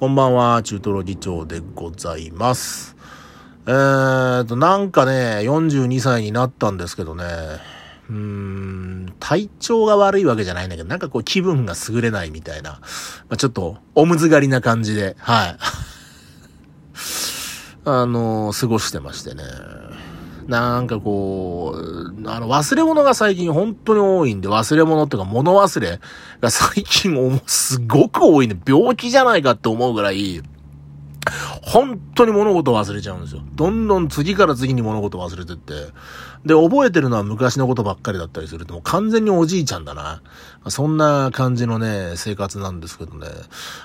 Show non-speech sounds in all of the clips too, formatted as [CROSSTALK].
こんばんは、中トロ議長でございます。えーと、なんかね、42歳になったんですけどね、うーん、体調が悪いわけじゃないんだけど、なんかこう気分が優れないみたいな、まあ、ちょっと、おむずがりな感じで、はい。[LAUGHS] あの過ごしてましてね。なんかこう、あの、忘れ物が最近本当に多いんで、忘れ物っていうか物忘れが最近もすごく多いんで、病気じゃないかって思うぐらい、本当に物事を忘れちゃうんですよ。どんどん次から次に物事を忘れてって。で、覚えてるのは昔のことばっかりだったりすると、もう完全におじいちゃんだな。そんな感じのね、生活なんですけどね。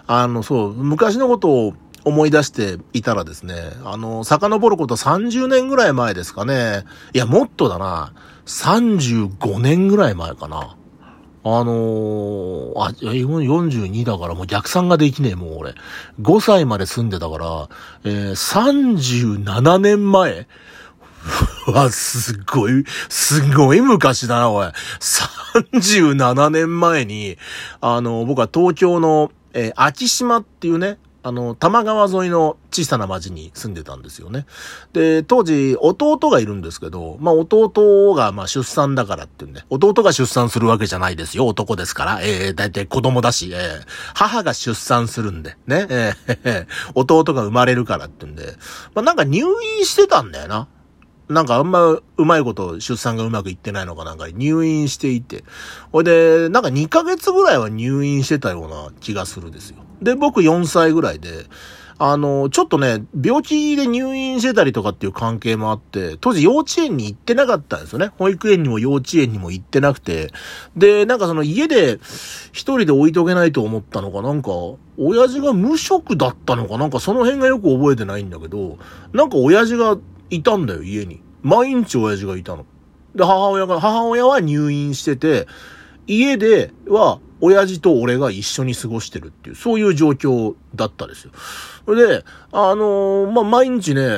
あの、そう、昔のことを思い出していたらですね、あの、遡ること30年ぐらい前ですかね。いや、もっとだな。35年ぐらい前かな。あのー、あ、42だからもう逆算ができねえ、もう俺。5歳まで住んでたから、えー、37年前 [LAUGHS] わ、すごい、すごい昔だな、おい。37年前に、あの、僕は東京の、えー、秋島っていうね、あの、多摩川沿いの小さな町に住んでたんですよね。で、当時、弟がいるんですけど、まあ、弟が、ま、出産だからってんで、弟が出産するわけじゃないですよ、男ですから。えー、だいたい子供だし、えー、母が出産するんで、ね、ええー、[LAUGHS] 弟が生まれるからってんで、まあ、なんか入院してたんだよな。なんかあんまうまいこと出産がうまくいってないのかなんか入院していて。ほいで、なんか2ヶ月ぐらいは入院してたような気がするんですよ。で、僕4歳ぐらいで、あの、ちょっとね、病気で入院してたりとかっていう関係もあって、当時幼稚園に行ってなかったんですよね。保育園にも幼稚園にも行ってなくて。で、なんかその家で一人で置いとけないと思ったのか、なんか、親父が無職だったのか、なんかその辺がよく覚えてないんだけど、なんか親父がいたんだよ、家に。毎日親父がいたの。で、母親が、母親は入院してて、家では、親父と俺が一緒に過ごしてるっていう、そういう状況だったですよ。それで、あのー、まあ、毎日ね、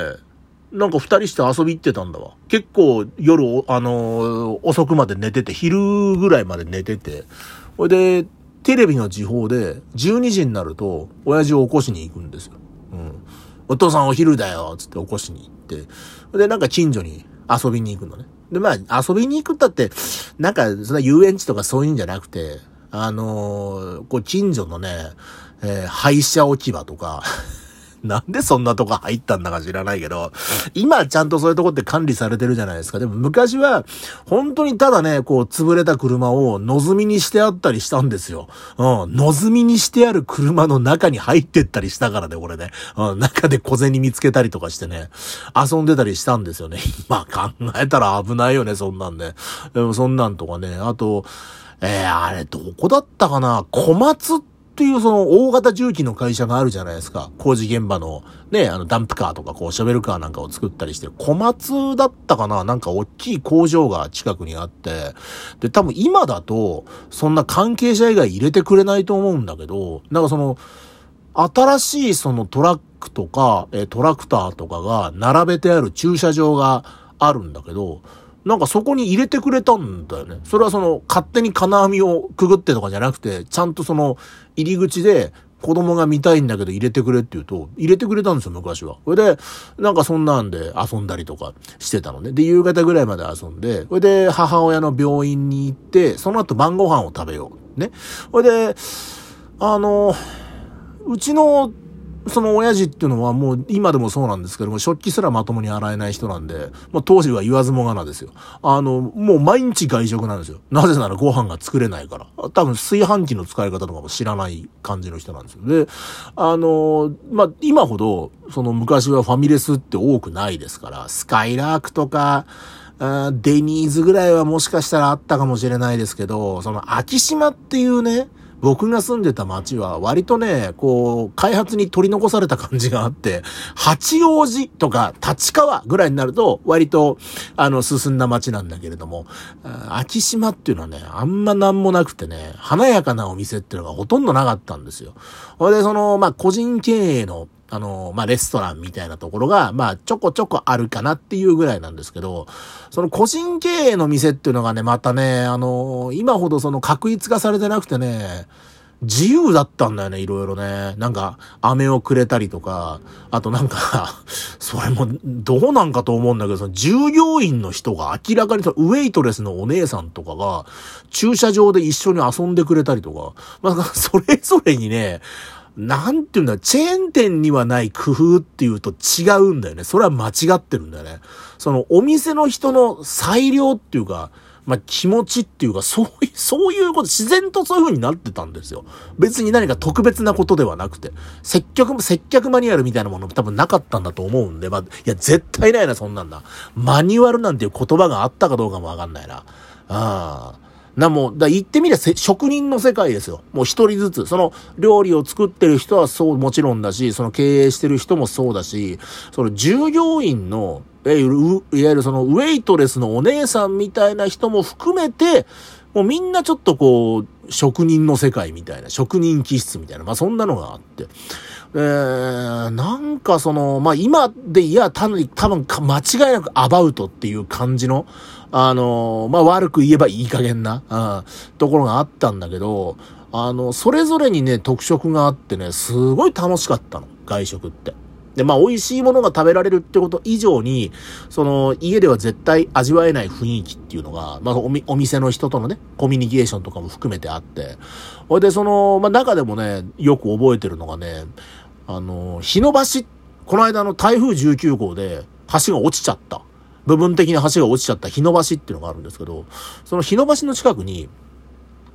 なんか二人して遊び行ってたんだわ。結構夜、あのー、遅くまで寝てて、昼ぐらいまで寝てて。それで、テレビの時報で、12時になると、親父を起こしに行くんですよ。うん。お父さんお昼だよつって起こしに行って。で、なんか近所に遊びに行くのね。で、まあ、遊びに行くったって、なんか、そんな遊園地とかそういうんじゃなくて、あのー、こう、近所のね、えー、廃車置き場とか、[LAUGHS] なんでそんなとこ入ったんだか知らないけど、今ちゃんとそういうとこって管理されてるじゃないですか。でも昔は、本当にただね、こう、潰れた車をのぞみにしてあったりしたんですよ。うん、のぞみにしてある車の中に入ってったりしたからね、俺ね。うん、中で小銭見つけたりとかしてね、遊んでたりしたんですよね。[LAUGHS] 今考えたら危ないよね、そんなんね。でもそんなんとかね、あと、えー、あれ、どこだったかな？小松ってていうその大型重機の会社があるじゃないですか。工事現場の。ね、あのダンプカーとかこうショベルカーなんかを作ったりして、小松だったかな？なんか大きい工場が近くにあって、で、多分今だと、そんな関係者以外入れてくれないと思うんだけど、なんかその、新しいそのトラックとか、トラクターとかが並べてある駐車場があるんだけど、なんかそこに入れてくれたんだよね。それはその勝手に金網をくぐってとかじゃなくて、ちゃんとその入り口で子供が見たいんだけど入れてくれって言うと、入れてくれたんですよ、昔は。それで、なんかそんなんで遊んだりとかしてたのね。で、夕方ぐらいまで遊んで、それで母親の病院に行って、その後晩ご飯を食べよう。ね。それで、あの、うちのその親父っていうのはもう今でもそうなんですけども、食器すらまともに洗えない人なんで、まあ当時は言わずもがなですよ。あの、もう毎日外食なんですよ。なぜならご飯が作れないから。多分炊飯器の使い方とかも知らない感じの人なんですよ。で、あの、まあ今ほど、その昔はファミレスって多くないですから、スカイラークとか、あデニーズぐらいはもしかしたらあったかもしれないですけど、その秋島っていうね、僕が住んでた町は割とね、こう、開発に取り残された感じがあって、八王子とか立川ぐらいになると割と、あの、進んだ街なんだけれども、秋島っていうのはね、あんまなんもなくてね、華やかなお店っていうのがほとんどなかったんですよ。ほいで、その、まあ、個人経営のあの、まあ、レストランみたいなところが、まあ、ちょこちょこあるかなっていうぐらいなんですけど、その個人経営の店っていうのがね、またね、あの、今ほどその確一化されてなくてね、自由だったんだよね、いろいろね。なんか、飴をくれたりとか、あとなんか [LAUGHS] それもどうなんかと思うんだけど、その従業員の人が明らかにウェイトレスのお姉さんとかが、駐車場で一緒に遊んでくれたりとか、まあ、それぞれにね、なんていうんだ、チェーン店にはない工夫っていうと違うんだよね。それは間違ってるんだよね。そのお店の人の裁量っていうか、まあ、気持ちっていうか、そういう、そういうこと、自然とそういう風になってたんですよ。別に何か特別なことではなくて、接客、接客マニュアルみたいなものも多分なかったんだと思うんで、まあ、いや、絶対ないな、そんなんだ。マニュアルなんていう言葉があったかどうかもわかんないな。ああ。な、もう、だ言ってみりゃ職人の世界ですよ。もう一人ずつ。その料理を作ってる人はそうもちろんだし、その経営してる人もそうだし、その従業員の、いわゆる、いわゆるそのウェイトレスのお姉さんみたいな人も含めて、もうみんなちょっとこう、職人の世界みたいな、職人気質みたいな、まあそんなのがあって。えー、なんかその、まあ今で、いや、多分、多分間違いなくアバウトっていう感じの、あの、まあ、悪く言えばいい加減な、うん、ところがあったんだけど、あの、それぞれにね、特色があってね、すごい楽しかったの、外食って。で、まあ、美味しいものが食べられるってこと以上に、その、家では絶対味わえない雰囲気っていうのが、まあ、おお店の人とのね、コミュニケーションとかも含めてあって、ほいで、その、まあ、中でもね、よく覚えてるのがね、あの、日の橋、この間の台風19号で橋が落ちちゃった。部分的に橋が落ちちゃった日野橋っていうのがあるんですけど、その日野橋の近くに、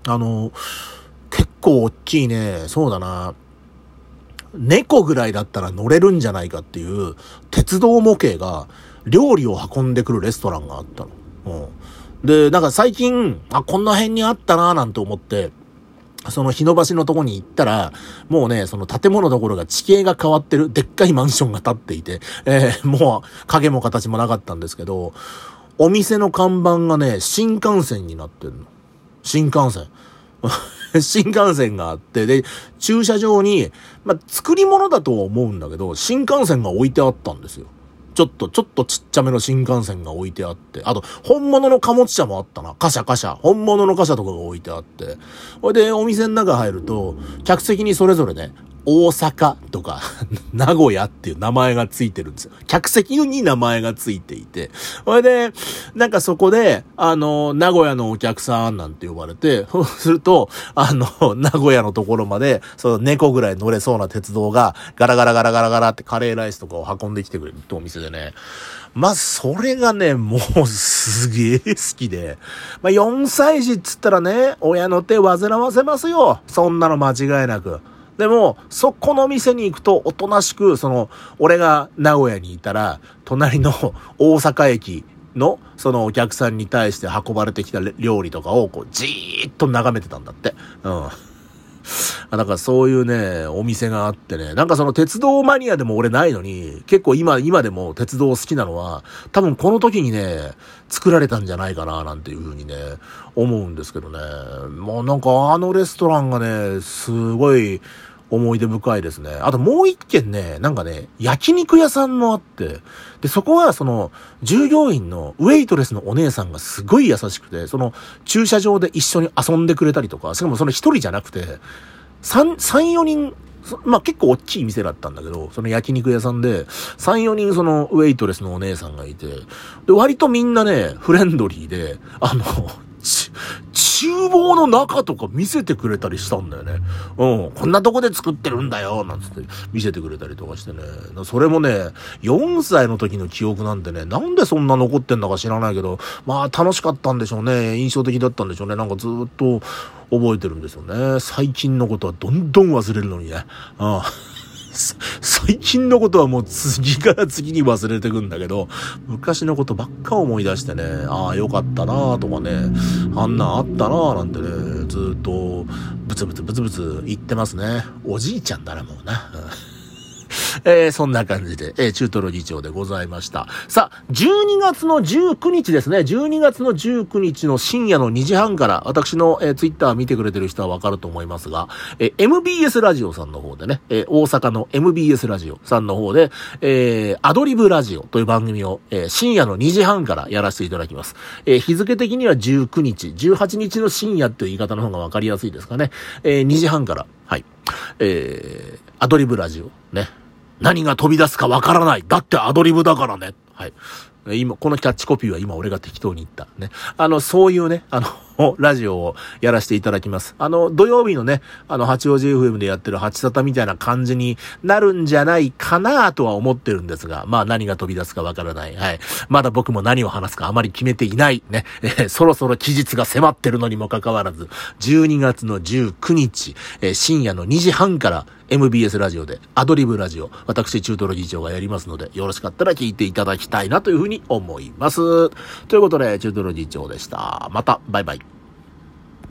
あの、結構大きいね、そうだな、猫ぐらいだったら乗れるんじゃないかっていう鉄道模型が料理を運んでくるレストランがあったの。うん。で、なんか最近、あ、こんな辺にあったなぁなんて思って、その日野橋のとこに行ったら、もうね、その建物のところが地形が変わってる、でっかいマンションが建っていて、えー、もう影も形もなかったんですけど、お店の看板がね、新幹線になってるの。新幹線。[LAUGHS] 新幹線があって、で、駐車場に、まあ、作り物だとは思うんだけど、新幹線が置いてあったんですよ。ちょっと、ちょっとちっちゃめの新幹線が置いてあって、あと、本物の貨物車もあったな。貨車貨車。本物の貨車とかが置いてあって。ほいで、お店の中入ると、客席にそれぞれね、大阪とか、[LAUGHS] 名古屋っていう名前がついてるんですよ。客席に名前がついていて。それで、なんかそこで、あの、名古屋のお客さんなんて呼ばれて、そ [LAUGHS] うすると、あの、名古屋のところまで、その猫ぐらい乗れそうな鉄道が、ガラガラガラガラガラってカレーライスとかを運んできてくれるってお店でね。まあ、それがね、もうすげえ好きで。まあ、4歳児っつったらね、親の手煩わせますよ。そんなの間違いなく。でも、そこの店に行くと、おとなしく、その、俺が名古屋にいたら、隣の大阪駅の、そのお客さんに対して運ばれてきた料理とかを、こう、じーっと眺めてたんだって。うん。あだからそういうね、お店があってね、なんかその鉄道マニアでも俺ないのに、結構今、今でも鉄道好きなのは、多分この時にね、作られたんじゃないかな、なんていう風にね、思うんですけどね。もうなんかあのレストランがね、すごい、思い出深いですね。あともう一軒ね、なんかね、焼肉屋さんもあって、で、そこはその、従業員のウェイトレスのお姉さんがすごい優しくて、その、駐車場で一緒に遊んでくれたりとか、しかもその一人じゃなくて、三、三、四人、まあ結構大きい店だったんだけど、その焼肉屋さんで、3、4人そのウェイトレスのお姉さんがいて、で、割とみんなね、フレンドリーで、あの、厨房の中とか見せてくれたりしたんだよね。うん。こんなとこで作ってるんだよ、なんつって見せてくれたりとかしてね。それもね、4歳の時の記憶なんてね、なんでそんな残ってんだか知らないけど、まあ楽しかったんでしょうね。印象的だったんでしょうね。なんかずっと覚えてるんですよね。最近のことはどんどん忘れるのにね。うん。最近のことはもう次から次に忘れてくんだけど、昔のことばっか思い出してね、ああ、よかったなとかね、あんなんあったななんてね、ずっと、ブツブツブツブツ言ってますね。おじいちゃんだな、もうな。えー、そんな感じで、えー、中トロ議長でございました。さあ、12月の19日ですね。12月の19日の深夜の2時半から、私の、えー、ツイッター見てくれてる人はわかると思いますが、えー、MBS ラジオさんの方でね、えー、大阪の MBS ラジオさんの方で、えー、アドリブラジオという番組を、えー、深夜の2時半からやらせていただきます。えー、日付的には19日、18日の深夜っていう言い方の方がわかりやすいですかね。えー、2時半から、はい。えー、アドリブラジオ、ね。何が飛び出すかわからない。だってアドリブだからね。はい。今、このキャッチコピーは今俺が適当に言った。ね。あの、そういうね、あの、[LAUGHS] ラジオをやらせていただきます。あの、土曜日のね、あの、八王子 FM でやってる八沙汰みたいな感じになるんじゃないかなとは思ってるんですが、まあ何が飛び出すかわからない。はい。まだ僕も何を話すかあまり決めていない。ね。えー、そろそろ期日が迫ってるのにもかかわらず、12月の19日、えー、深夜の2時半から、MBS ラジオで、アドリブラジオ、私、中トロ議長がやりますので、よろしかったら聞いていただきたいなというふうにに思います。ということで、中トロ議長でした。また、バイバイ。